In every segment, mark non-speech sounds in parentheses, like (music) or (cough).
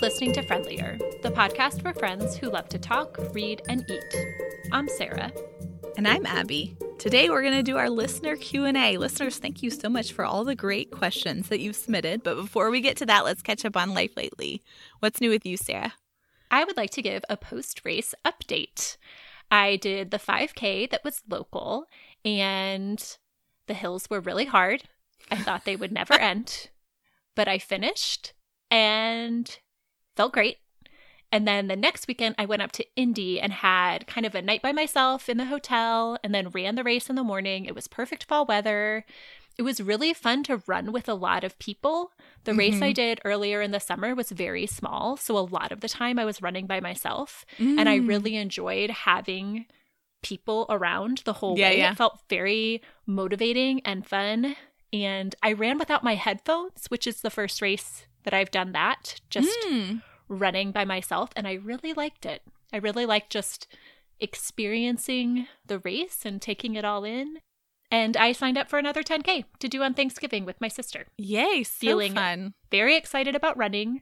listening to Friendlier, the podcast for friends who love to talk, read, and eat. I'm Sarah. And I'm Abby. Today we're going to do our listener Q&A. Listeners, thank you so much for all the great questions that you've submitted. But before we get to that, let's catch up on life lately. What's new with you, Sarah? I would like to give a post-race update. I did the 5K that was local, and the hills were really hard. I thought they would never (laughs) end, but I finished and felt great. And then the next weekend, I went up to Indy and had kind of a night by myself in the hotel and then ran the race in the morning. It was perfect fall weather. It was really fun to run with a lot of people. The mm-hmm. race I mm-hmm. did earlier in the summer was very small. So a lot of the time I was running by myself. Mm. And I mm. really enjoyed having people around the whole yeah, way. Yeah. It felt very motivating and fun. And I ran without my headphones, which is the first race that I've done that, just mm. Running by myself. And I really liked it. I really liked just experiencing the race and taking it all in. And I signed up for another 10K to do on Thanksgiving with my sister. Yay, so Feeling fun. Very excited about running.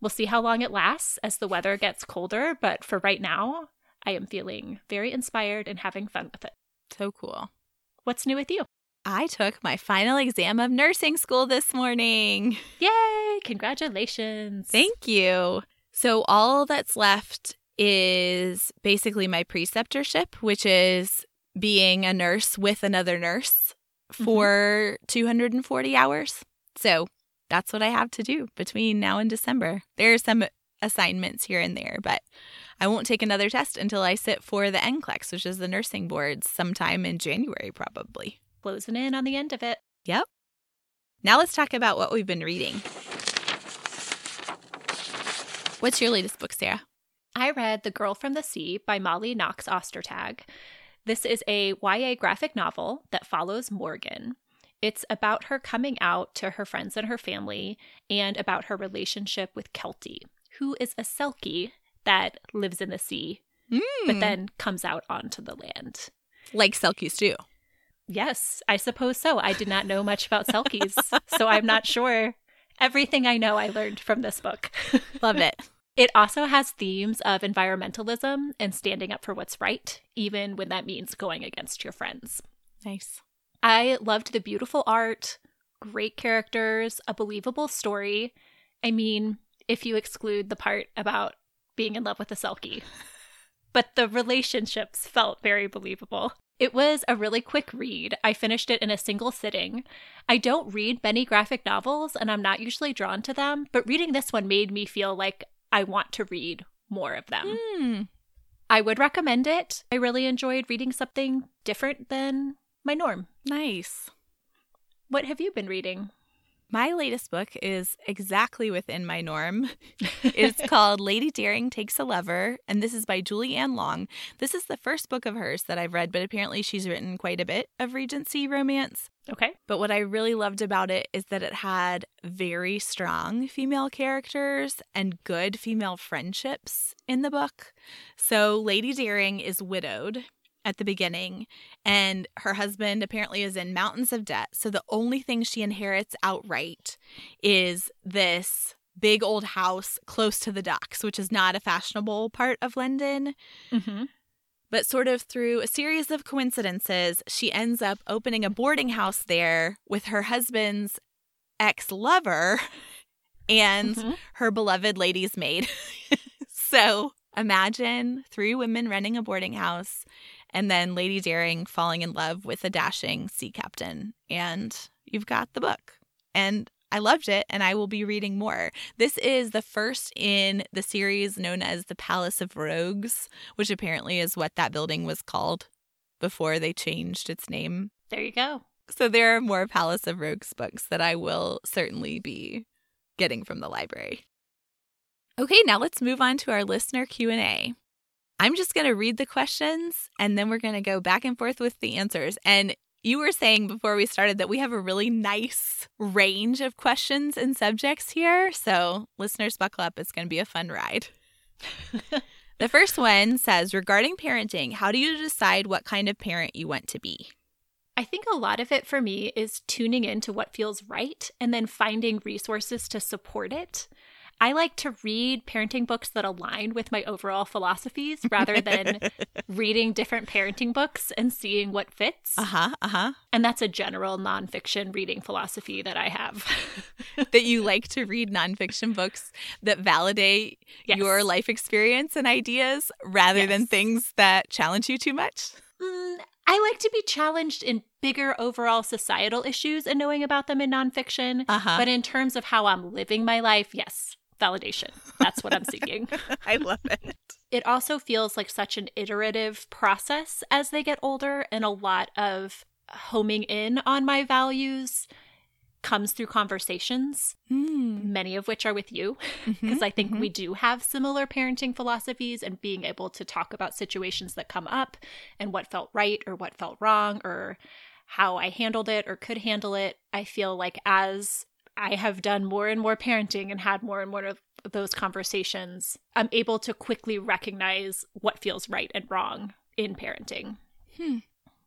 We'll see how long it lasts as the weather gets colder, but for right now, I am feeling very inspired and having fun with it. So cool. What's new with you? I took my final exam of nursing school this morning. (laughs) Yay! Congratulations. Thank you. So, all that's left is basically my preceptorship, which is being a nurse with another nurse mm-hmm. for mm-hmm. 240 hours. So, that's what I have to do between now and December. There are some assignments here and there, but I won't take another test until I sit for the NCLEX, which is the nursing boards, sometime in January, probably closing in on the end of it. Yep. Now let's talk about what we've been reading. What's your latest book, Sarah? I read The Girl from the Sea by Molly Knox Ostertag. This is a YA graphic novel that follows Morgan. It's about her coming out to her friends and her family and about her relationship with Keltie, who is a Selkie that lives in the sea, mm. but then comes out onto the land. Like Selkies do. Yes, I suppose so. I did not know much about Selkies, so I'm not sure. Everything I know I learned from this book. (laughs) Love it. It also has themes of environmentalism and standing up for what's right, even when that means going against your friends. Nice. I loved the beautiful art, great characters, a believable story. I mean, if you exclude the part about being in love with a Selkie. (laughs) But the relationships felt very believable. It was a really quick read. I finished it in a single sitting. I don't read many graphic novels and I'm not usually drawn to them, but reading this one made me feel like I want to read more of them. Mm. I would recommend it. I really enjoyed reading something different than my norm. Nice. What have you been reading? My latest book is exactly within my norm. (laughs) it's called Lady Derring Takes a Lover, and this is by Julie Anne Long. This is the first book of hers that I've read, but apparently she's written quite a bit of Regency romance. Okay. But what I really loved about it is that it had very strong female characters and good female friendships in the book. So Lady Derring is widowed at the beginning, and her husband apparently is in mountains of debt. So the only thing she inherits outright is this big old house close to the docks, which is not a fashionable part of London. Mm-hmm. But sort of through a series of coincidences, she ends up opening a boarding house there with her husband's ex lover and mm-hmm. her beloved lady's maid. (laughs) so imagine three women running a boarding house and then Lady Derring falling in love with a dashing sea captain. And you've got the book. And I loved it, and I will be reading more. This is the first in the series known as the Palace of Rogues, which apparently is what that building was called before they changed its name. There you go. So there are more Palace of Rogues books that I will certainly be getting from the library. Okay, now let's move on to our listener Q&A. I'm just going to read the questions and then we're going to go back and forth with the answers. And you were saying before we started that we have a really nice range of questions and subjects here. So, listeners, buckle up. It's going to be a fun ride. (laughs) the first one says Regarding parenting, how do you decide what kind of parent you want to be? I think a lot of it for me is tuning into what feels right and then finding resources to support it. I like to read parenting books that align with my overall philosophies rather than (laughs) reading different parenting books and seeing what fits. Uh huh. Uh huh. And that's a general nonfiction reading philosophy that I have. (laughs) that you (laughs) like to read nonfiction books that validate Yes. your life experience and ideas rather than things that challenge you too much. Mm, I like to be challenged in bigger overall societal issues and knowing about them in nonfiction. Uh huh. But in terms of how I'm living my life, yes, validation. That's what I'm seeking. (laughs) I love it. It also feels like such an iterative process as they get older, and a lot of homing in on my values comes through conversations, Mm. many of which are with you, because I think mhm. we do have similar parenting philosophies and being able to talk about situations that come up and what felt right or what felt wrong or how I handled it or could handle it. I feel like as I have done more and more parenting and had more and more of those conversations, I'm able to quickly recognize what feels right and wrong in parenting. Hmm.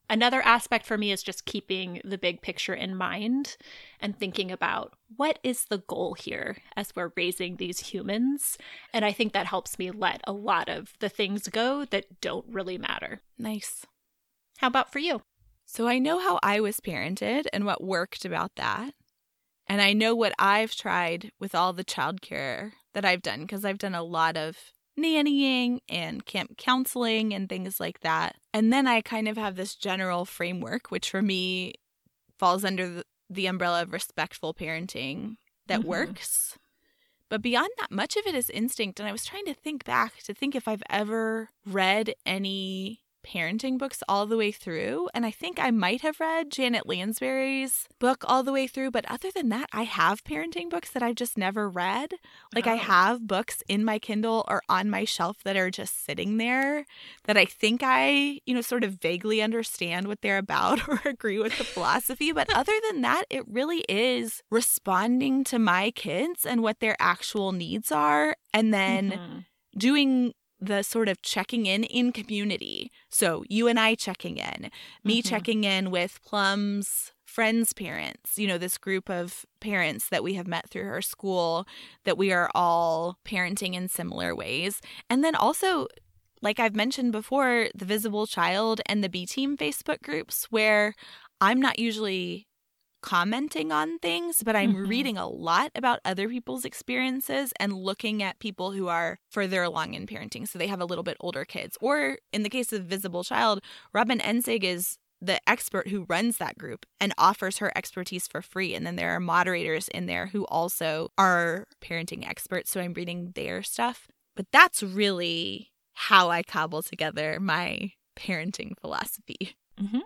Another aspect for me is just keeping the big picture in mind and thinking about what is the goal here as we're raising these humans. And I think that helps me let a lot of the things go that don't really matter. Nice. How about for you? So I know how I was parented and what worked about that. And I know what I've tried with all the childcare that I've done because I've done a lot of nannying and camp counseling and things like that. And then I kind of have this general framework, which for me falls under the, umbrella of respectful parenting that Mhm. works. But beyond that, much of it is instinct. And I was trying to think back to think if I've ever read any parenting books all the way through. And I think I might have read Janet Lansbury's book all the way through. But other than that, I have parenting books that I've just never read. Like I Oh. have books in my Kindle or on my shelf that are just sitting there that I think I, you know, sort of vaguely understand what they're about (laughs) or agree with the philosophy. But other than that, it really is responding to my kids and what their actual needs are. And then Mhm. doing the sort of checking in in community. So you and I checking in, me Mhm. checking in with Plum's friends' parents, you know, this group of parents that we have met through her school that we are all parenting in similar ways. And then also, like I've mentioned before, the Visible Child and the B Team Facebook groups where I'm not usually commenting on things, but I'm Mhm. reading a lot about other people's experiences and looking at people who are further along in parenting. So they have a little bit older kids. Or in the case of Visible Child, Robin Einzig is the expert who runs that group and offers her expertise for free. And then there are moderators in there who also are parenting experts. So I'm reading their stuff. But that's really how I cobble together my parenting philosophy. Mhm.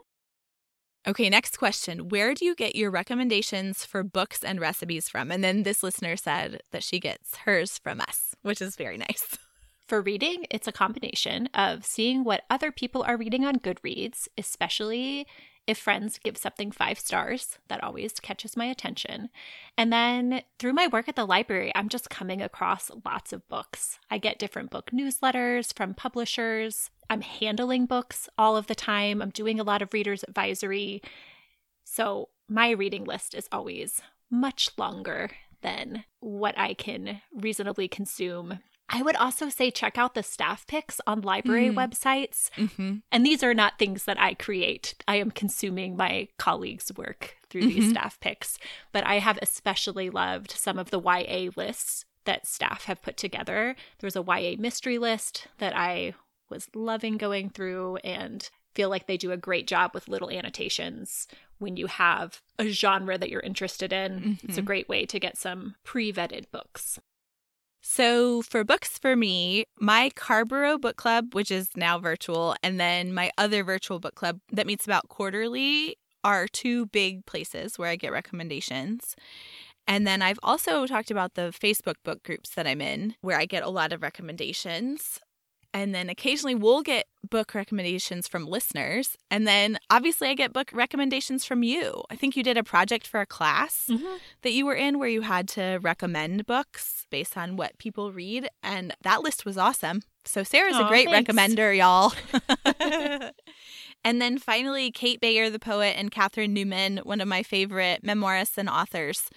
Okay, next question. Where do you get your recommendations for books and recipes from? And then this listener said that she gets hers from us, which is very nice. (laughs) For reading, it's a combination of seeing what other people are reading on Goodreads, especially if friends give something five stars. That always catches my attention. And then through my work at the library, I'm just coming across lots of books. I get different book newsletters from publishers. I'm handling books all of the time. I'm doing a lot of readers' advisory. So my reading list is always much longer than what I can reasonably consume. I would also say check out the staff picks on library Mm. websites. Mm-hmm. And these are not things that I create. I am consuming my colleagues' work through these Mhm. staff picks. But I have especially loved some of the YA lists that staff have put together. There's a YA mystery list that I was loving going through and feel like they do a great job with little annotations when you have a genre that you're interested in. It's a Mhm. great way to get some pre vetted books. So, for books for me, my Carrboro book club, which is now virtual, and then my other virtual book club that meets about quarterly are two big places where I get recommendations. And then I've also talked about the Facebook book groups that I'm in where I get a lot of recommendations. And then occasionally we'll get book recommendations from listeners. And then obviously I get book recommendations from you. I think you did a project for a class that you were in where you had to recommend books based on what people read. And that list was awesome. So Sarah's a great thanks. recommender, y'all. (laughs) (laughs) (laughs) and then finally, Kate Baer, the poet, and Catherine Newman, one of my favorite memoirists and authors.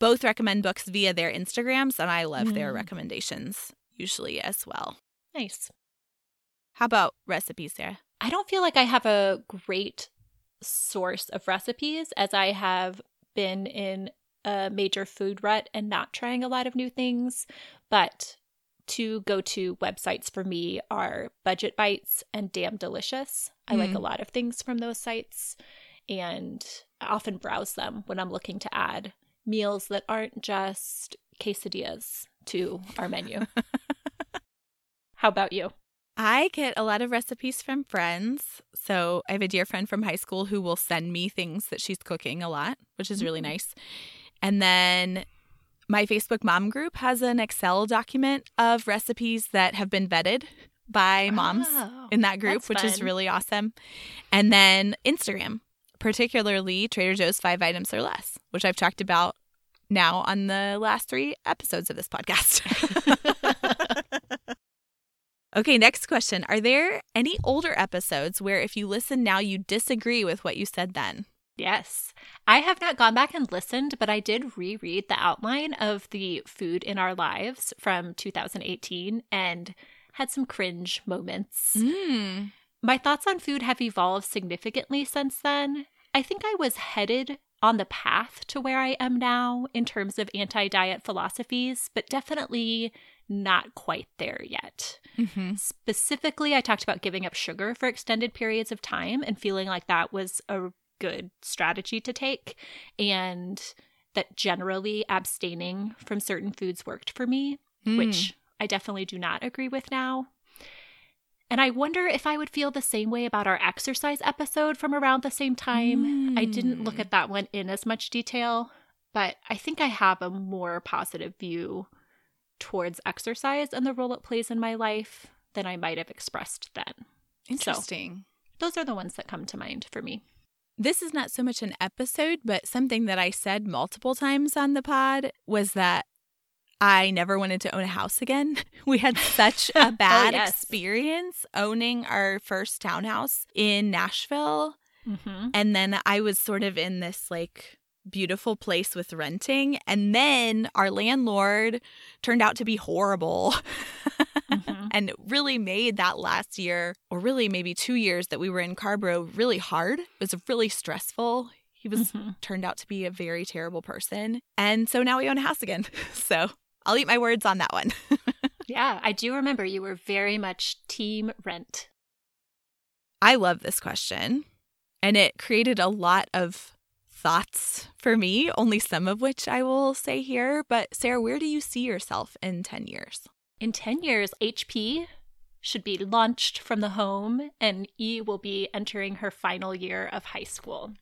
both recommend books via their Instagrams, and I love their Mm. recommendations usually as well. Nice. How about recipes, Sarah? I don't feel like I have a great source of recipes as I have been in a major food rut and not trying a lot of new things. But two go to websites for me are Budget Bytes and Damn Delicious. I like Mm. a lot of things from those sites and I often browse them when I'm looking to add meals that aren't just quesadillas to our menu. (laughs) How about you? I get a lot of recipes from friends. So I have a dear friend from high school who will send me things that she's cooking a lot, which is really Mm. nice. And then my Facebook mom group has an Excel document of recipes that have been vetted by moms Oh, in that group, which is really awesome. And then Instagram, particularly Trader Joe's five items or less, which I've talked about now on the last three episodes of this podcast. (laughs) (laughs) okay, next question. Are there any older episodes where if you listen now, you disagree with what you said then? Yes. I have not gone back and listened, but I did reread the outline of the food in our lives from 2018 and had some cringe moments. Mm. My thoughts on food have evolved significantly since then. I think I was headed on the path to where I am now in terms of anti diet philosophies, but definitely not quite there yet. hmm Specifically, I talked about giving up sugar for extended periods of time and feeling like that was a good strategy to take, and that generally abstaining from certain foods worked for me, Mm. which I definitely do not agree with now. And I wonder if I would feel the same way about our exercise episode from around the same time. I didn't look Mm. at that one in as much detail, but I think I have a more positive view towards exercise and the role it plays in my life than I might have expressed then. Interesting. Those are the ones that come to mind for me. This is not so much an episode, but something that I said multiple times on the pod was that I never wanted to own a house again. (laughs) We had such (laughs) a bad yes. experience owning our first townhouse in Nashville. Mm-hmm. And then I was sort of in this like beautiful place with renting. And then our landlord turned out to be horrible. Mm-hmm. (laughs) and really made that last year, or really maybe two years that we were in Carrboro, really hard. It was really stressful. He was Mhm. turned out to be a very terrible person. And so now we own a house again. (laughs) So I'll eat my words on that one. (laughs) Yeah, I do remember you were very much team rent. I love this question. And it created a lot of thoughts for me, only some of which I will say here. But Sarah, where do you see yourself in 10 years? In 10 years, HP should be launched from the home, and E will be entering her final year of high school.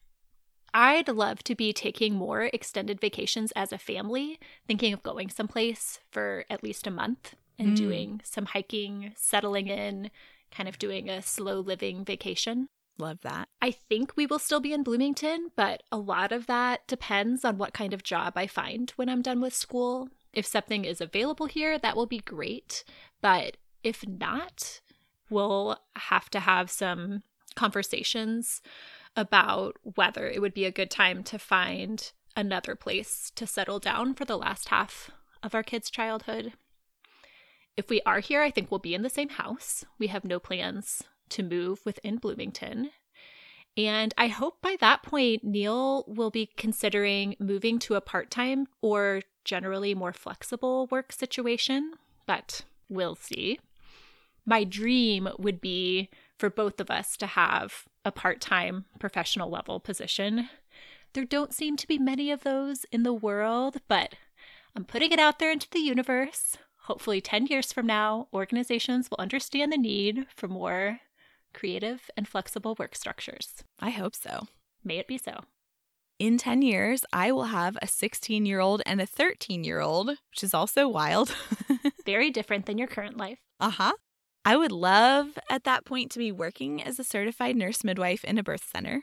I'd love to be taking more extended vacations as a family, thinking of going someplace for at least a month and Mm. doing some hiking, settling in, kind of doing a slow living vacation. Love that. I think we will still be in Bloomington, but a lot of that depends on what kind of job I find when I'm done with school. If something is available here, that will be great. But if not, we'll have to have some conversations about whether it would be a good time to find another place to settle down for the last half of our kids' childhood. If we are here, I think we'll be in the same house. We have no plans to move within Bloomington. And I hope by that point, Neil will be considering moving to a part time or generally more flexible work situation, but we'll see. My dream would be for both of us to have a part time professional level position. There don't seem to be many of those in the world, but I'm putting it out there into the universe. Hopefully, 10 years from now, organizations will understand the need for more creative and flexible work structures. I hope so. May it be so. In 10 years, I will have a 16 year old and a 13 year old, which is also wild. (laughs) Very different than your current life. uh huh. I would love at that point to be working as a certified nurse midwife in a birth center.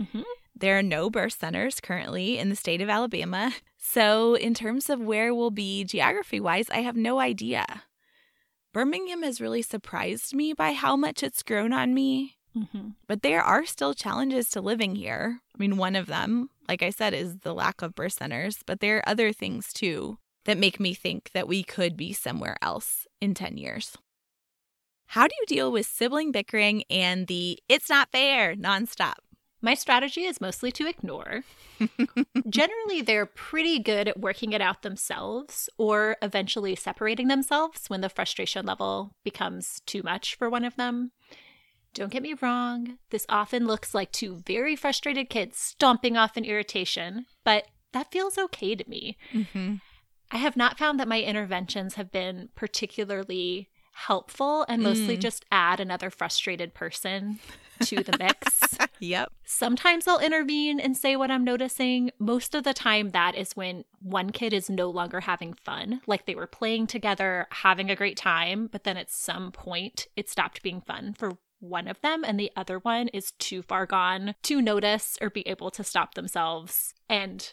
Mm-hmm. There are no birth centers currently in the state of Alabama. So, in terms of where we'll be geography wise, I have no idea. Birmingham has really surprised me by how much it's grown on me. Mm-hmm. But there are still challenges to living here. I mean, one of them, like I said, is the lack of birth centers, but there are other things too that make me think that we could be somewhere else in 10 years. How do you deal with sibling bickering and the it's not fair nonstop? My strategy is mostly to ignore. (laughs) Generally, they're pretty good at working it out themselves or eventually separating themselves when the frustration level becomes too much for one of them. Don't get me wrong, this often looks like two very frustrated kids stomping off in irritation, but that feels okay to me. Mm-hmm. I have not found that my interventions have been particularly helpful and mostly Mm. just add another frustrated person to the mix. (laughs) Yep. Sometimes I'll intervene and say what I'm noticing. Most of the time, that is when one kid is no longer having fun, like they were playing together, having a great time, but then at some point it stopped being fun for one of them, and the other one is too far gone to notice or be able to stop themselves. And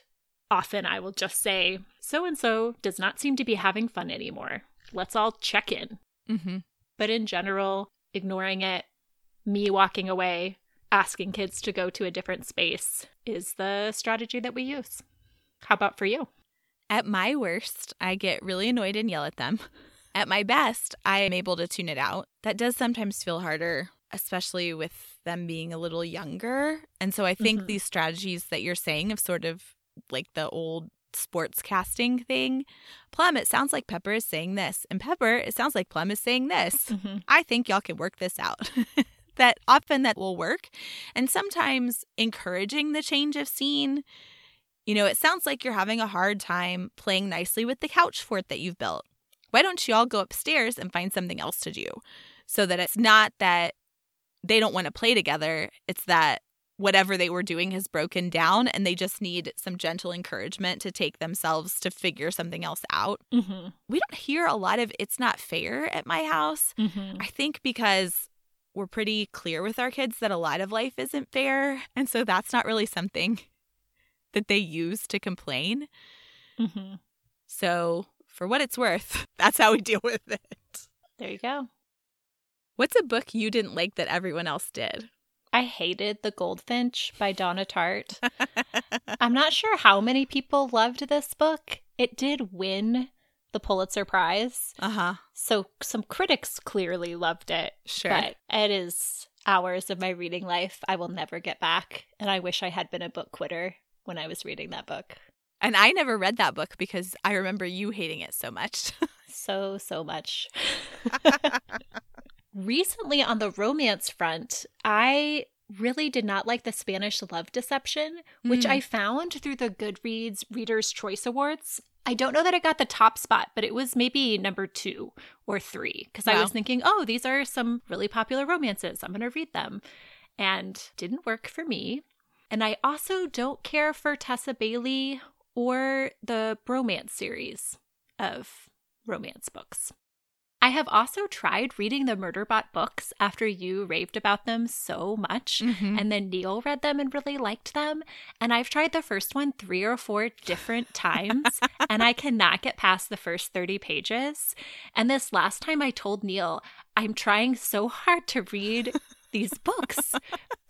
often I will just say, so and so does not seem to be having fun anymore. Let's all check in. Mm-hmm. But in general, ignoring it, me walking away, asking kids to go to a different space is the strategy that we use. How about for you? At my worst, I get really annoyed and yell at them. (laughs) At my best, I am able to tune it out. That does sometimes feel harder, especially with them being a little younger. And so I think Mhm. these strategies that you're saying of sort of like the old sports casting thing Plum, it sounds like Pepper is saying this. And Pepper, it sounds like Plum is saying this. Mm-hmm. I think y'all can work this out. (laughs) that often that will work. And sometimes encouraging the change of scene. You know, it sounds like you're having a hard time playing nicely with the couch fort that you've built. Why don't you all go upstairs and find something else to do? So that it's not that they don't want to play together, it's that whatever they were doing has broken down and they just need some gentle encouragement to take themselves to figure something else out. Mm-hmm. We don't hear a lot of it's not fair at my house. Mm-hmm. I think because we're pretty clear with our kids that a lot of life isn't fair. And so that's not really something (laughs) that they use to complain. Mm-hmm. So, for what it's worth, (laughs) that's how we deal with it. There you go. What's a book you didn't like that everyone else did? I hated The Goldfinch by Donna Tartt. (laughs) I'm not sure how many people loved this book. It did win the Pulitzer Prize. Uh huh. So some critics clearly loved it. Sure. But it is hours of my reading life I will never get back. And I wish I had been a book quitter when I was reading that book. and I never read that book because I remember you hating it so much. (laughs) So, so much. (laughs) Recently, on the romance front, I really did not like the Spanish Love Deception, which Mm. I found through the Goodreads Reader's Choice Awards. I don't know that it got the top spot, but it was maybe number two or three because I was thinking, oh, these are some really popular romances. I'm going to read them. And didn't work for me. And I also don't care for Tessa Bailey or the bromance series of romance books. I have also tried reading the Murderbot books after you raved about them so much. Mhm. And then Neil read them and really liked them. And I've tried the first one three or four different (laughs) times, and I cannot get past the first 30 pages. And this last time I told Neil, I'm trying so hard to read these books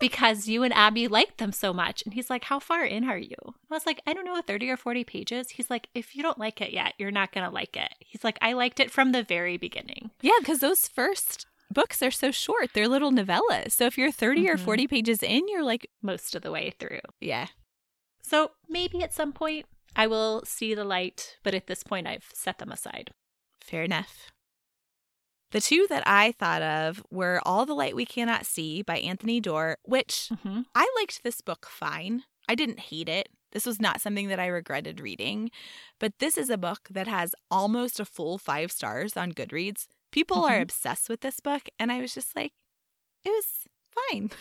because you and Abby liked them so much. And he's like, How far in are you? I was like, I don't know, 30 or 40 pages. He's like, If you don't like it yet, you're not going to like it. He's like, I liked it from the very beginning. Yeah, because those first books are so short. They're little novellas. So if you're 30 or Mhm. 40 pages in, you're like, Most of the way through. yeah. So maybe at some point I will see the light, but at this point I've set them aside. Fair enough. The two that I thought of were All the Light We Cannot See by Anthony Doerr, which Mm-hmm. I liked this book fine. I didn't hate it. This was not something that I regretted reading, but this is a book that has almost a full five stars on Goodreads. People are Mhm. obsessed with this book, and I was just like, it was fine. (laughs)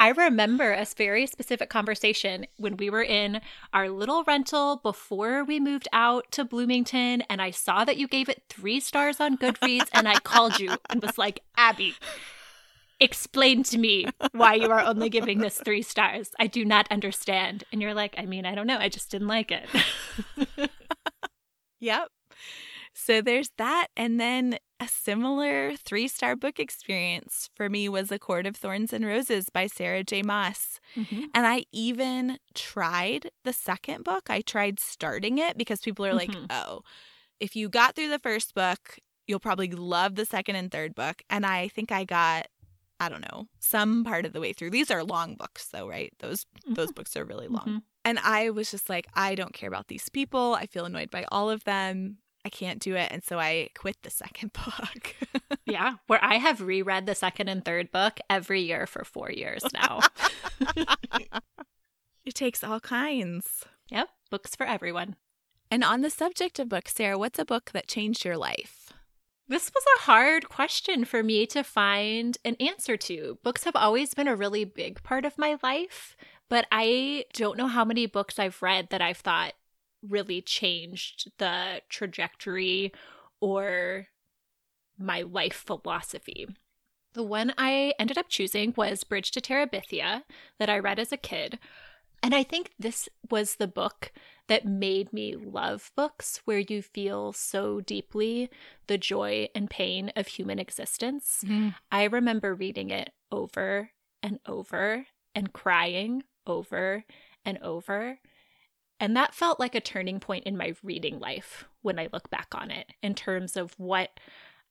I remember a very specific conversation when we were in our little rental before we moved out to Bloomington, and I saw that you gave it three stars on Goodreads, and I called you and was like, Abby, explain to me why you are only giving this three stars. I do not understand. And you're like, I mean, I don't know. I just didn't like it. (laughs) Yep. So there's that. And then a similar three star book experience for me was A Court of Thorns and Roses by Sarah J. Maas. Mm-hmm. And I even tried the second book. I tried starting it because people are like, Mhm. oh, if you got through the first book, you'll probably love the second and third book. And I think I got, I don't know, some part of the way through. These are long books, though, right? Those those books are really long. Mhm. And I was just like, I don't care about these people. I feel annoyed by all of them. I can't do it. And so I quit the second (laughs) book. Yeah, where I have reread the second and third book every year for four years now. (laughs) (laughs) it takes all kinds. yep, books for everyone. And on the subject of books, Sarah, what's a book that changed your life? This was a hard question for me to find an answer to. Books have always been a really big part of my life, but I don't know how many books I've read that I've thought really changed the trajectory or my life philosophy. The one I ended up choosing was Bridge to Terabithia that I read as a kid. And I think this was the book that made me love books where you feel so deeply the joy and pain of human existence. Mm-hmm. I remember reading it over and over and crying over and over. And that felt like a turning point in my reading life when I look back on it in terms of what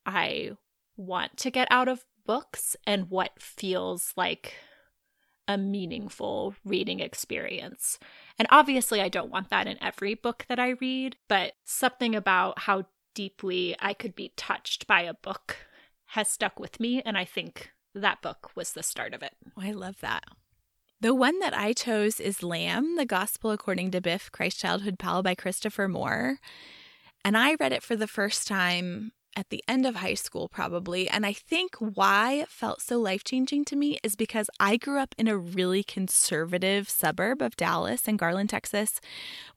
I want to get out of books and what feels like a meaningful reading experience. And obviously, I don't want that in every book that I read, but something about how deeply I could be touched by a book has stuck with me. And I think that book was the start of it. Oh, I love that. The one that I chose is Lamb, the Gospel According to Biff, Christ's Childhood Pal by Christopher Moore. And I read it for the first time at the end of high school, probably. And I think why it felt so life changing to me is because I grew up in a really conservative suburb of Dallas in Garland, Texas,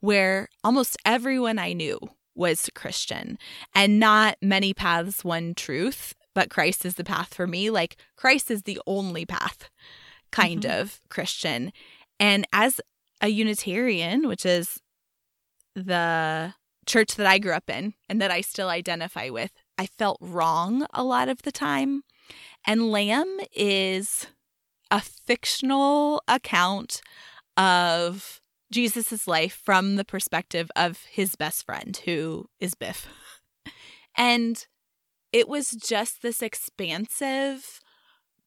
where almost everyone I knew was Christian and not many paths, one truth, but Christ is the path for me. Like, Christ is the only path kind Mhm. of Christian. And as a Unitarian, which is the church that I grew up in and that I still identify with, I felt wrong a lot of the time. And Lamb is a fictional account of Jesus' life from the perspective of his best friend, who is Biff. And it was just this expansive,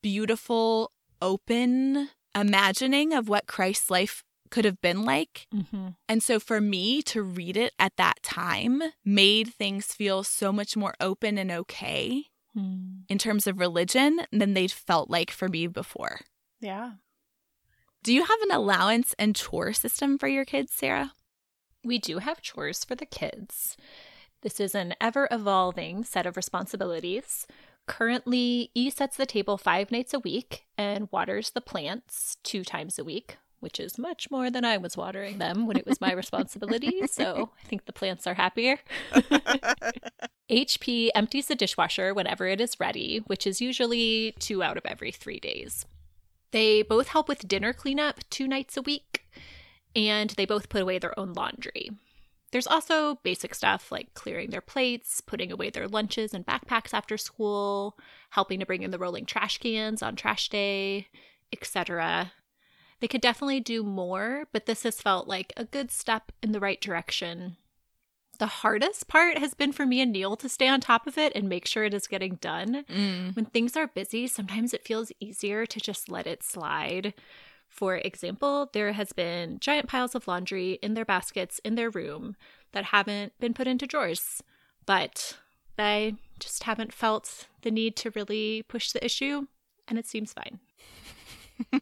beautiful, open imagining of what Christ's life could have been like. Mm-hmm. And so for me to read it at that time made things feel so much more open and okay in terms of religion than they'd felt like for me before. Yeah. Do you have an allowance and chore system for your kids, Sarah? We do have chores for the kids. This is an ever evolving set of responsibilities. Currently, E sets the table five nights a week and waters the plants two times a week, which is much more than I was watering them when it was my responsibility. So (laughs) I think the plants are happier. (laughs) HP empties the dishwasher whenever it is ready, which is usually two out of every three days. They both help with dinner cleanup two nights a week, and they both put away their own laundry. There's also basic stuff like clearing their plates, putting away their lunches and backpacks after school, helping to bring in the rolling trash cans on trash day, etc. They could definitely do more, but this has felt like a good step in the right direction. The hardest part has been for me and Neil to stay on top of it and make sure it is getting done. Mm. When things are busy, sometimes it feels easier to just let it slide. For example, there has been giant piles of laundry in their baskets in their room that haven't been put into drawers, but they just haven't felt the need to really push the issue, and it seems fine. (laughs)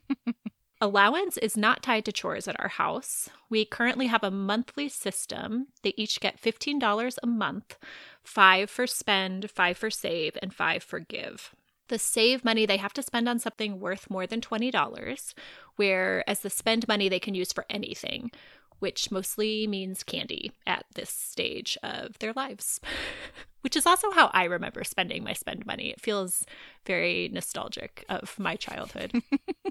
Allowance is not tied to chores at our house. We currently have a monthly system. They each get $15 a month, 5 for spend, 5 for save, and 5 for give. The save money they have to spend on something worth more than $20, whereas the spend money they can use for anything, which mostly means candy at this stage of their lives. (laughs) which is also how I remember spending my spend money. It feels very nostalgic of my childhood.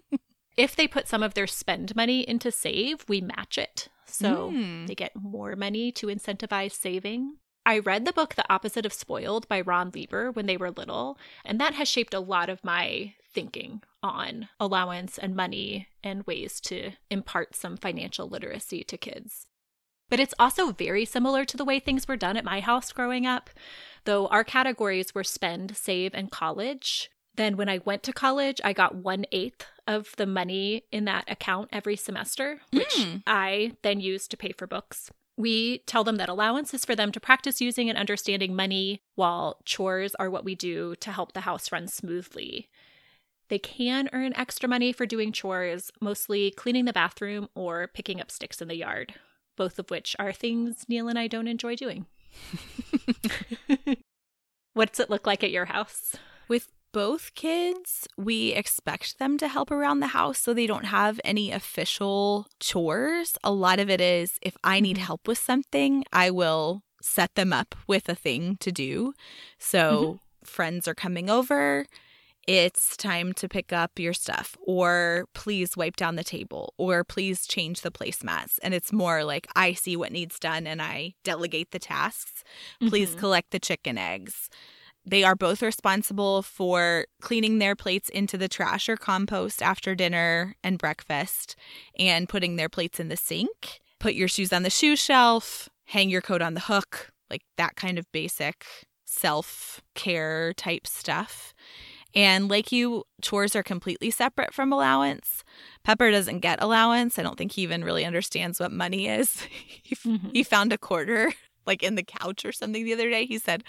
(laughs) if they put some of their spend money into save, we match it. So Mm. they get more money to incentivize saving. I read the book The Opposite of Spoiled by Ron Lieber when they were little, and that has shaped a lot of my thinking on allowance and money and ways to impart some financial literacy to kids. But it's also very similar to the way things were done at my house growing up, though our categories were spend, save, and college. Then when I went to college, I got one eighth of the money in that account every semester, which Mm. I then used to pay for books. We tell them that allowance is for them to practice using and understanding money, while chores are what we do to help the house run smoothly. They can earn extra money for doing chores, mostly cleaning the bathroom or picking up sticks in the yard, both of which are things Neil and I don't enjoy doing. (laughs) (laughs) What's it look like at your house? With both kids, we expect them to help around the house so they don't have any official chores. A lot of it is if I need help with something, I will set them up with a thing to do. So, friends are coming over. It's time to pick up your stuff, or please wipe down the table, or please change the placemats. And it's more like I see what needs done and I delegate the tasks. Please Mhm. collect the chicken eggs. They are both responsible for cleaning their plates into the trash or compost after dinner and breakfast and putting their plates in the sink. Put your shoes on the shoe shelf, hang your coat on the hook, like that kind of basic self care type stuff. And like you, chores are completely separate from allowance. Pepper doesn't get allowance. I don't think he even really understands what money is. (laughs) he, Mhm. he found a quarter like in the couch or something the other day. He said,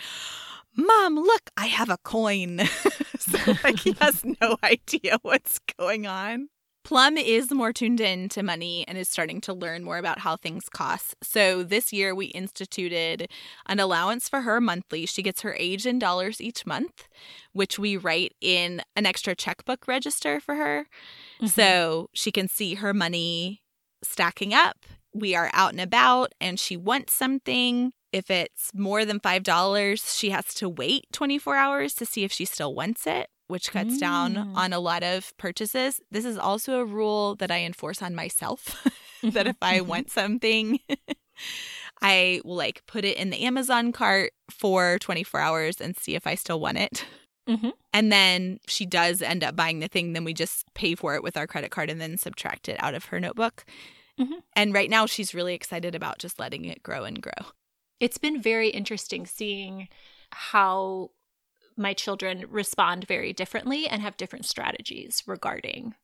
Mom, look, I have a coin. (laughs) so, like, he has no (laughs) idea what's going on. Plum is more tuned in to money and is starting to learn more about how things cost. So this year we instituted an allowance for her monthly. She gets her age in dollars each month, which we write in an extra checkbook register for her. Mhm. So she can see her money stacking up. We are out and about and she wants something. If it's more than $5, she has to wait 24 hours to see if she still wants it, which cuts down Mm. on a lot of purchases. This is also a rule that I enforce on myself (laughs) that if I (laughs) want something, (laughs) I will like put it in the Amazon cart for 24 hours and see if I still want it. Mhm. And then she does end up buying the thing, then we just pay for it with our credit card and then subtract it out of her notebook. Mhm. And right now she's really excited about just letting it grow and grow. It's been very interesting seeing how my children respond very differently and have different strategies regarding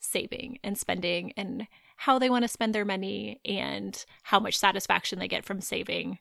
saving and spending and how they want to spend their money and how much satisfaction they get from saving.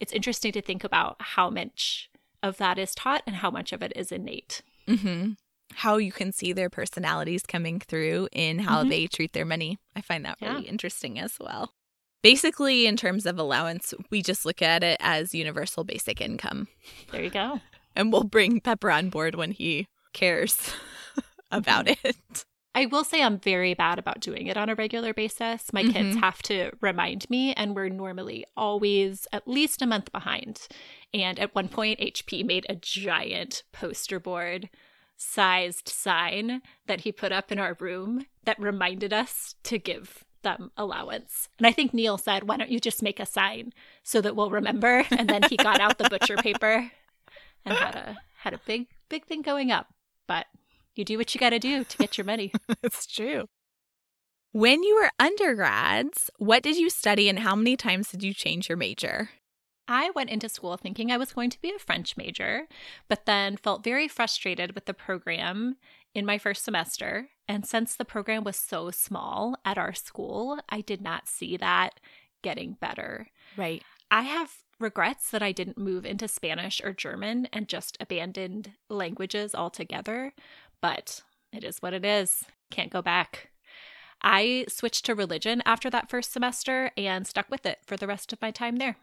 It's interesting to think about how much of that is taught and how much of it is innate. Mm-hmm. How you can see their personalities coming through in how Mhm. they treat their money. I find that Yeah. really interesting as well. Basically, in terms of allowance, we just look at it as universal basic income. There you go. And we'll bring Pepper on board when he cares (laughs) about it. I will say I'm very bad about doing it on a regular basis. My kids Mhm. have to remind me, and we're normally always at least a month behind. And at one point, HP made a giant poster board sized sign that he put up in our room that reminded us to give them allowance. And I think Neil said, Why don't you just make a sign so that we'll remember? And then he got out the butcher (laughs) paper and had a had a big, big thing going up. But you do what you gotta do to get your money. (laughs) It's true. When you were undergrads, what did you study and how many times did you change your major? I went into school thinking I was going to be a French major, but then felt very frustrated with the program in my first semester. And since the program was so small at our school, I did not see that getting better. Right. I have regrets that I didn't move into Spanish or German and just abandoned languages altogether, but it is what it is. Can't go back. I switched to religion after that first semester and stuck with it for the rest of my time there.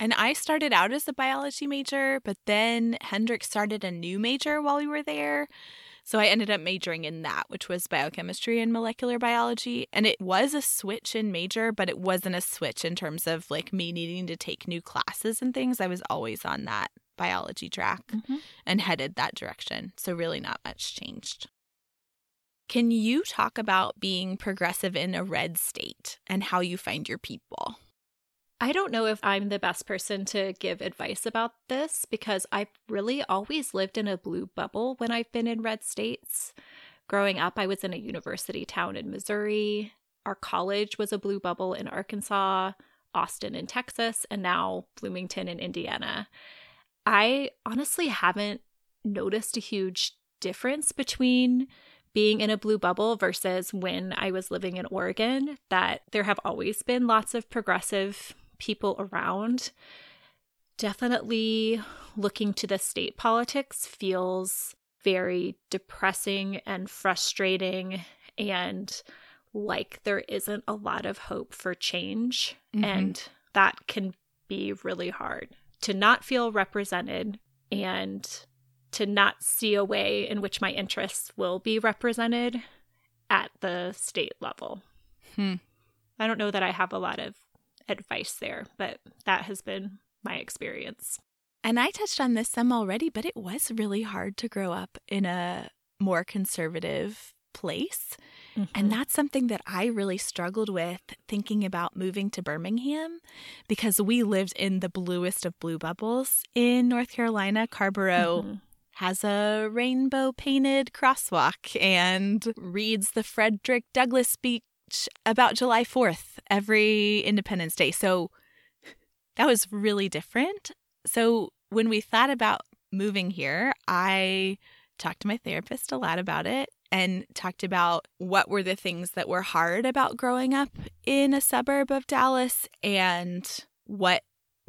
And I started out as a biology major, but then Hendrix started a new major while we were there. So I ended up majoring in that, which was biochemistry and molecular biology. And it was a switch in major, but it wasn't a switch in terms of like me needing to take new classes and things. I was always on that biology track Mhm. and headed that direction. So really not much changed. Can you talk about being progressive in a red state and how you find your people? I don't know if I'm the best person to give advice about this because I've really always lived in a blue bubble when I've been in red states. Growing up, I was in a university town in Missouri. Our college was a blue bubble in Arkansas, Austin in Texas, and now Bloomington in Indiana. I honestly haven't noticed a huge difference between being in a blue bubble versus when I was living in Oregon, that there have always been lots of progressive people around. Definitely looking to the state politics feels very depressing and frustrating and like there isn't a lot of hope for change. Mm-hmm. And that can be really hard to not feel represented and to not see a way in which my interests will be represented at the state level. Hmm. I don't know that I have a lot of advice there, but that has been my experience. And I touched on this some already, but it was really hard to grow up in a more conservative place. Mm-hmm. And that's something that I really struggled with thinking about moving to Birmingham because we lived in the bluest of blue bubbles in North Carolina. Carrboro mm-hmm has a rainbow painted crosswalk and reads the Frederick Douglass speech about July 4th every Independence Day. So that was really different. So when we thought about moving here, I talked to my therapist a lot about it and talked about what were the things that were hard about growing up in a suburb of Dallas and what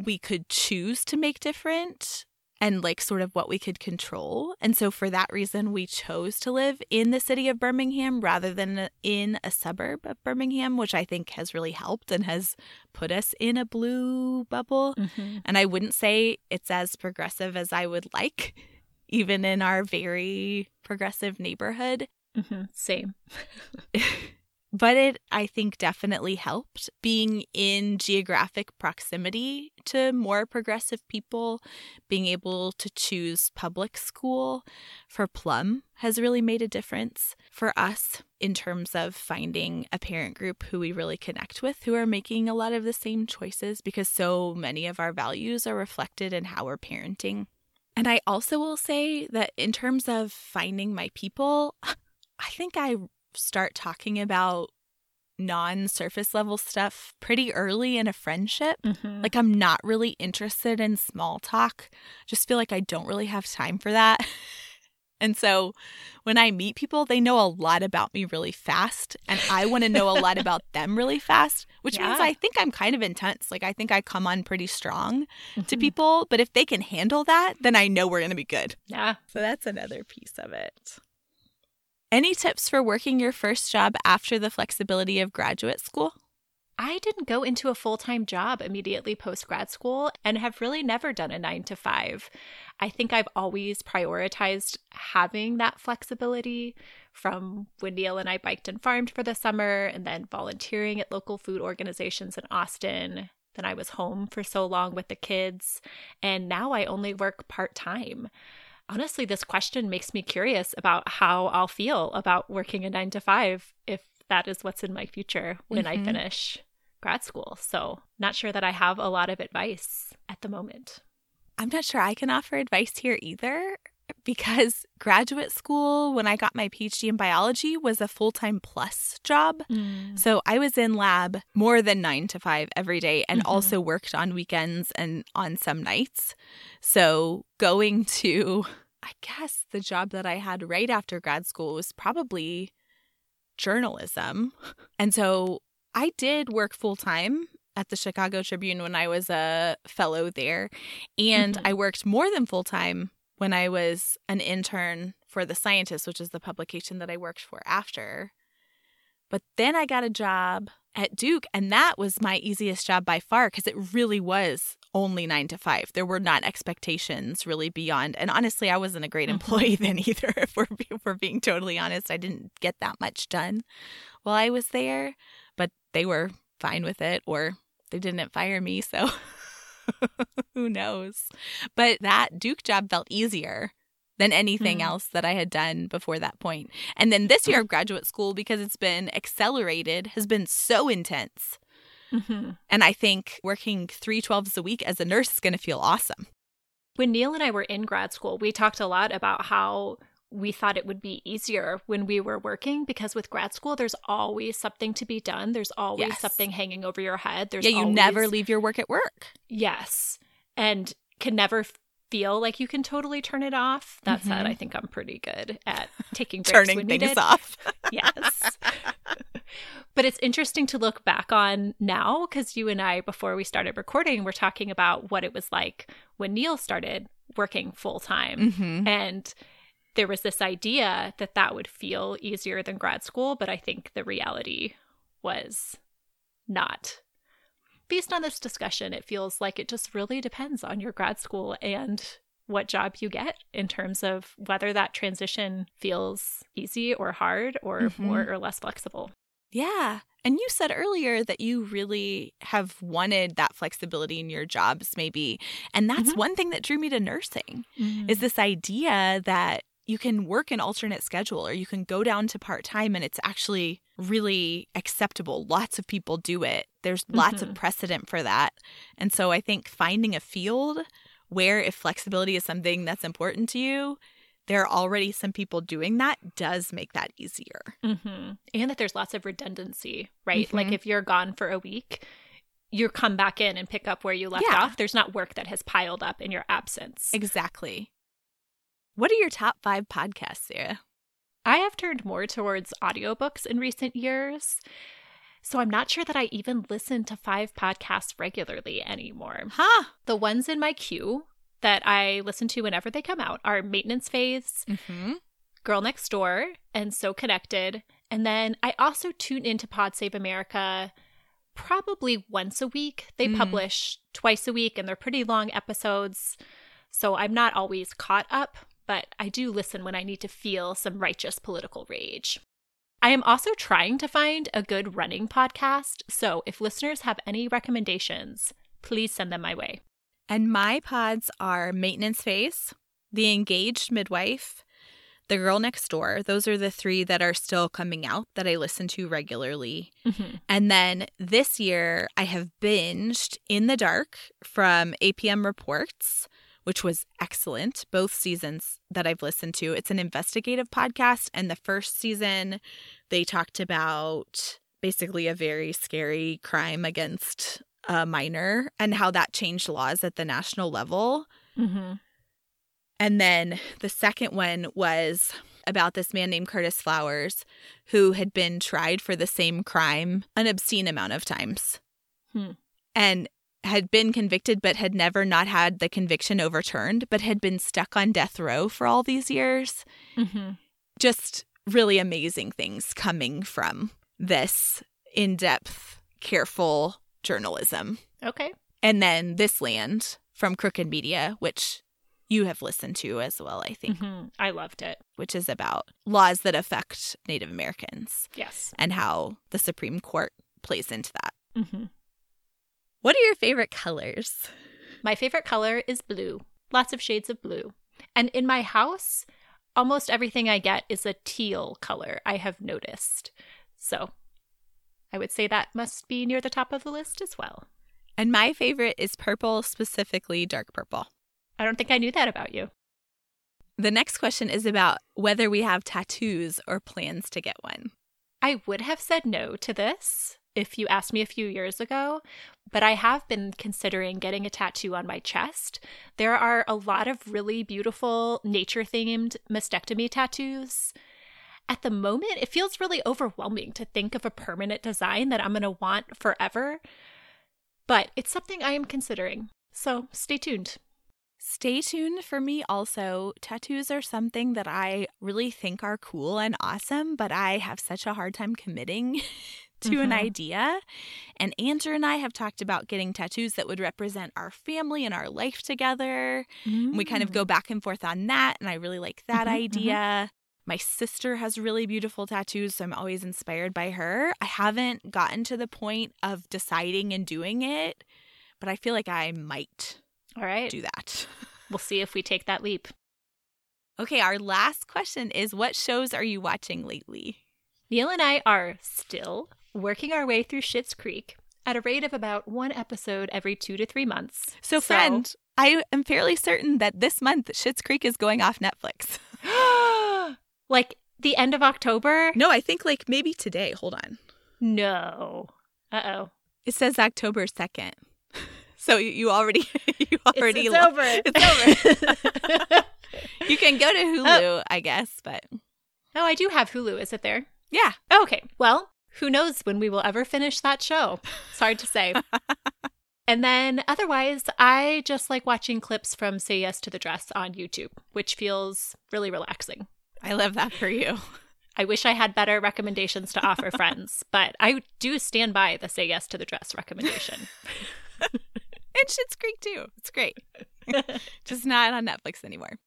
we could choose to make different and like sort of what we could control. And so for that reason, we chose to live in the city of Birmingham rather than in a suburb of Birmingham, which I think has really helped and has put us in a blue bubble. Mm-hmm. And I wouldn't say it's as progressive as I would like, even in our very progressive neighborhood. Mm-hmm. Same. (laughs) but it i think definitely helped. Being in geographic proximity to more progressive people being able to choose public school for plum has really made a difference for us in terms of finding a parent group who we really connect with who are making a lot of the same choices because so many of our values are reflected in how we're parenting. And i also will say that in terms of finding my people (laughs) i think i start talking about non surface level stuff pretty early in a friendship. Mm-hmm. Like, I'm not really interested in small talk. Just feel like I don't really have time for that. (laughs) and so when I meet people, they know a lot about me really fast. And I want to know a lot about (laughs) them really fast, which yeah. means I think I'm kind of intense. Like, I think I come on pretty strong mm-hmm. to people. But if they can handle that, then I know we're going to be good. Yeah. So that's another piece of it. Any tips for working your first job after the flexibility of graduate school? I didn't go into a full time job immediately post grad school and have really never done a nine to five. I think I've always prioritized having that flexibility from when Neil and I biked and farmed for the summer and then volunteering at local food organizations in Austin. Then I was home for so long with the kids, and now I only work part time honestly, this question makes me curious about how I'll feel about working a nine to five if that is what's in my future when mm-hmm. I finish grad school. So, not sure that I have a lot of advice at the moment. I'm not sure I can offer advice here either because graduate school, when I got my PhD in biology, was a full time plus job. Mm. So I was in lab more than nine to five every day and mm-hmm. also worked on weekends and on some nights. So going to, I guess, the job that I had right after grad school was probably journalism. And so I did work full time at the Chicago Tribune when I was a fellow there. And mm-hmm. I worked more than full time when I was an intern for The Scientist, which is the publication that I worked for after. But then I got a job at Duke, and that was my easiest job by far because it really was only nine to five. There were not expectations really beyond. And honestly, I wasn't a great mm-hmm. employee (laughs) then either. If we're, if we're being totally honest, I didn't get that much done while I was there, but they were fine with it, or they didn't fire me. So (laughs) (laughs) Who knows? But that Duke job felt easier than anything mm. else that I had done before that point. And then this year of graduate school, because it's been accelerated, has been so intense. Mm-hmm. And I think working three 12s a week as a nurse is going to feel awesome. When Neil and I were in grad school, we talked a lot about how we thought it would be easier when we were working because with grad school, there's always something to be done. There's always Yes. something hanging over your head. There's yeah, you always- never leave your work at work. Yes. And can never feel like you can totally turn it off. That said, Mhm. I think I'm pretty good at taking (laughs) breaks Turning when things needed. off. (laughs) Yes. but it's interesting to look back on now because you and I, before we started recording, were talking about what it was like when Neil started working full time. hmm And there was this idea that that would feel easier than grad school, but I think the reality was not. Based on this discussion, it feels like it just really depends on your grad school and what job you get in terms of whether that transition feels easy or hard or Mhm. more or less flexible. Yeah. And you said earlier that you really have wanted that flexibility in your jobs, maybe. And that's Mhm. one thing that drew me to nursing Mm-hmm. is this idea that you can work an alternate schedule or you can go down to part time and it's actually really acceptable. Lots of people do it. There's lots of Mhm. precedent for that. And so I think finding a field where if flexibility is something that's important to you, there are already some people doing that does make that easier. hmm And that there's lots of redundancy, right? Like Mhm. if you're gone for a week, you come back in and pick up where you left Yeah. off. There's not work that has piled up in your absence. Exactly. What are your top five podcasts, Sarah? I have turned more towards audiobooks in recent years. So I'm not sure that I even listen to five podcasts regularly anymore. Huh. The ones in my queue that I listen to whenever they come out are Maintenance Phase, Mm-hmm. Girl Next Door, and So Connected. And then I also tune into Pod Save America probably once a week. They Mm. publish twice a week and they're pretty long episodes. So I'm not always caught up, but I do listen when I need to feel some righteous political rage. I am also trying to find a good running podcast. So if listeners have any recommendations, please send them my way. And my pods are Maintenance Phase, The Engaged Midwife, The Girl Next Door. Those are the three that are still coming out that I listen to regularly. Mm-hmm. And then this year, I have binged In the Dark from APM Reports, which was excellent. Both seasons that I've listened to. It's an investigative podcast. And the first season, they talked about basically a very scary crime against a minor and how that changed laws at the national level. Mm-hmm. And then the second one was about this man named Curtis Flowers who had been tried for the same crime an obscene amount of times. Hmm. And had been convicted but had never not had the conviction overturned but had been stuck on death row for all these years. Mm-hmm. Just really amazing things coming from this in-depth, careful journalism. Okay. And then This Land from Crooked Media, which you have listened to as well, I think, Mhm. I loved it. which is about laws that affect Native Americans Yes. and how the Supreme Court plays into that. Mm-hmm. What are your favorite colors? My favorite color is blue. Lots of shades of blue. And in my house, almost everything I get is a teal color, I have noticed. So I would say that must be near the top of the list as well. And my favorite is purple, specifically dark purple. I don't think I knew that about you. The next question is about whether we have tattoos or plans to get one. I would have said no to this if you asked me a few years ago, but I have been considering getting a tattoo on my chest. There are a lot of really beautiful nature themed mastectomy tattoos. At the moment, it feels really overwhelming to think of a permanent design that I'm going to want forever, but it's something I am considering. So stay tuned. Stay tuned for me also. Tattoos are something that I really think are cool and awesome, but I have such a hard time committing (laughs) to an Mhm. idea. And Andrew and I have talked about getting tattoos that would represent our family and our life together. And we kind of go back and forth on that, and I really like that Mhm, mhm. idea. My sister has really beautiful tattoos, so I'm always inspired by her. I haven't gotten to the point of deciding and doing it, but I feel like I might All right. do that. (laughs) We'll see if we take that leap. Okay, our last question is what shows are you watching lately? Neil and I are still working our way through Schitt's Creek. at a rate of about one episode every two to three months. So, friend, I am fairly certain that this month Schitt's Creek is going off Netflix. (gasps) (gasps) like the end of October? No, I think like maybe today. Hold on. No. Uh oh. It says October 2nd. (laughs) So you, already (laughs) you already it's, it's over. It's over. (laughs) you can go to Hulu, oh. I guess, but Oh, I do have Hulu. Is it there? Yeah. Okay. Well, who knows when we will ever finish that show? It's hard to say. (laughs) and then otherwise, I just like watching clips from Say Yes to the Dress on YouTube, which feels really relaxing. I love that for you. I wish I had better recommendations to offer friends, (laughs) but I do stand by the Say Yes to the Dress recommendation. (laughs) and Schitt's Creek too. It's great. Just not on Netflix anymore.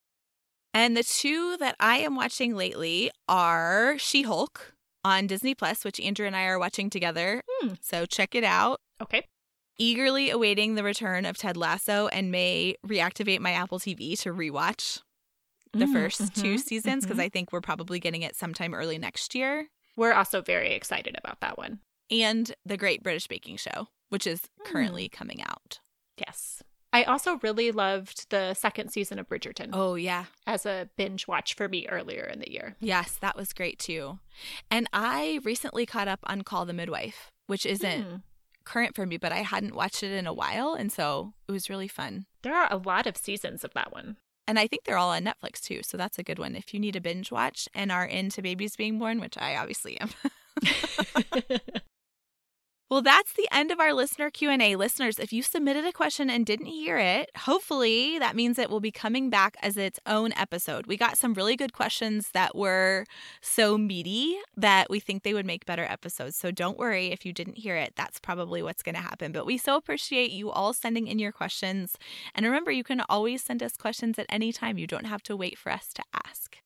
And the two that I am watching lately are She Hulk on Disney Plus, which Andrew and I are watching together. Hmm. So check it out. Okay. Eagerly awaiting the return of Ted Lasso and may reactivate my Apple TV to rewatch the mm, 1st mm-hmm, two seasons because mm-hmm. I think we're probably getting it sometime early next year. We're also very excited about that one. And The Great British Baking Show, which is mm. currently coming out. Yes. I also really loved the second season of Bridgerton. Oh, yeah. As a binge watch for me earlier in the year. Yes, that was great too. And I recently caught up on Call the Midwife, which isn't hmm. current for me, but I hadn't watched it in a while. And so it was really fun. There are a lot of seasons of that one. And I think they're all on Netflix too. So that's a good one if you need a binge watch and are into babies being born, which I obviously am. (laughs) (laughs) Well, that's the end of our listener Q&A. Listeners, if you submitted a question and didn't hear it, hopefully that means it will be coming back as its own episode. We got some really good questions that were so meaty that we think they would make better episodes. So don't worry if you didn't hear it. That's probably what's going to happen. But we so appreciate you all sending in your questions. And remember, you can always send us questions at any time. You don't have to wait for us to ask.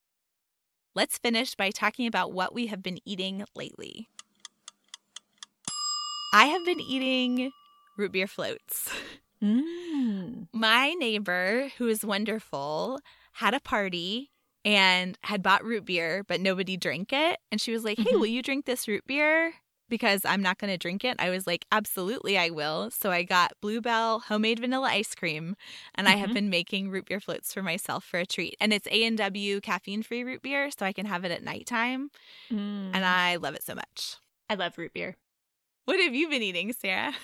Let's finish by talking about what we have been eating lately. I have been eating root beer floats. Mm. My neighbor, who is wonderful, had a party and had bought root beer, but nobody drank it. And she was like, Hey, mm-hmm. will you drink this root beer? Because I'm not going to drink it. I was like, Absolutely, I will. So I got Bluebell homemade vanilla ice cream, and mm-hmm. I have mm-hmm. been making root beer floats for myself for a treat. And it's A and W caffeine free root beer, so I can have it at nighttime. Mm. And I love it so much. I love root beer. What have you been eating, Sarah?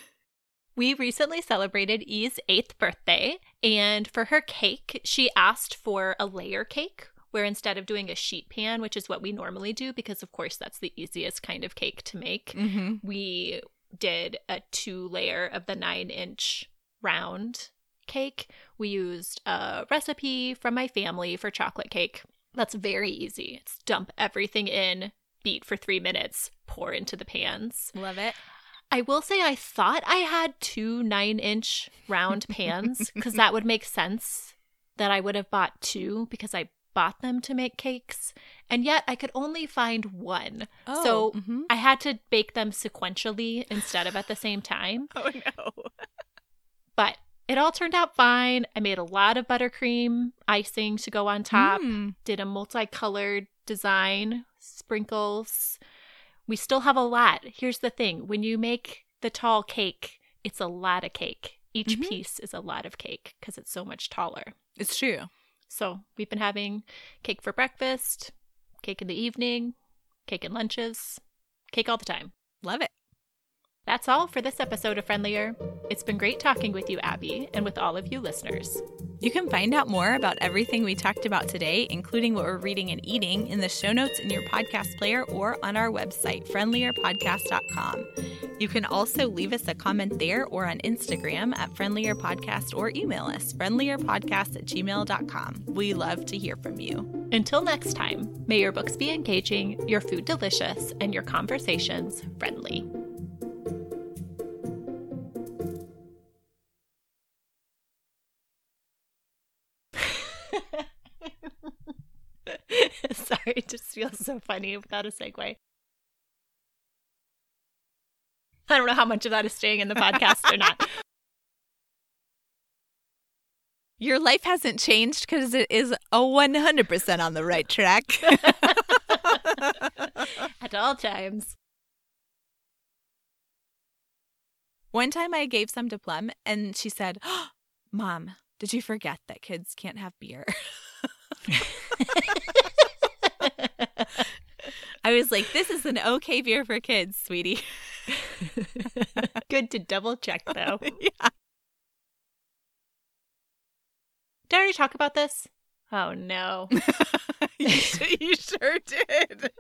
We recently celebrated E's eighth birthday, and for her cake, she asked for a layer cake, where instead of doing a sheet pan, which is what we normally do, because of course that's the easiest kind of cake to make, mm-hmm. we did a two layer of the nine inch round cake. We used a recipe from my family for chocolate cake. That's very easy. It's dump everything in, beat for three minutes, pour into the pans. Love it. I will say I thought I had two nine inch round (laughs) pans because that would make sense that I would have bought two because I bought them to make cakes. And yet I could only find one. Oh, so mm-hmm. I had to bake them sequentially instead of at the same time. (laughs) Oh no. but it all turned out fine. I made a lot of buttercream icing to go on top, mm. did a multicolored design, sprinkles. We still have a lot. Here's the thing when you make the tall cake, it's a lot of cake. Each mm-hmm. piece is a lot of cake because it's so much taller. It's true. So we've been having cake for breakfast, cake in the evening, cake in lunches, cake all the time. Love it. That's all for this episode of Friendlier. It's been great talking with you, Abby, and with all of you listeners. You can find out more about everything we talked about today, including what we're reading and eating, in the show notes in your podcast player or on our website, friendlierpodcast.com. You can also leave us a comment there or on Instagram at friendlierpodcast or email us, friendlierpodcast at gmail.com. We love to hear from you. Until next time, may your books be engaging, your food delicious, and your conversations friendly. (laughs) Sorry, it just feels so funny without a segue. I don't know how much of that is staying in the podcast or not. (laughs) Your life hasn't changed because it is a 100% on the right track. (laughs) At all times. One time I gave some to Plum and she said, oh, (gasps) Mom, did you forget that kids can't have beer? (laughs) I was like, this is an okay beer for kids, sweetie. (laughs) Good to double check, (laughs) though. yeah. Did I already talk about this? Oh, no. you, you sure did.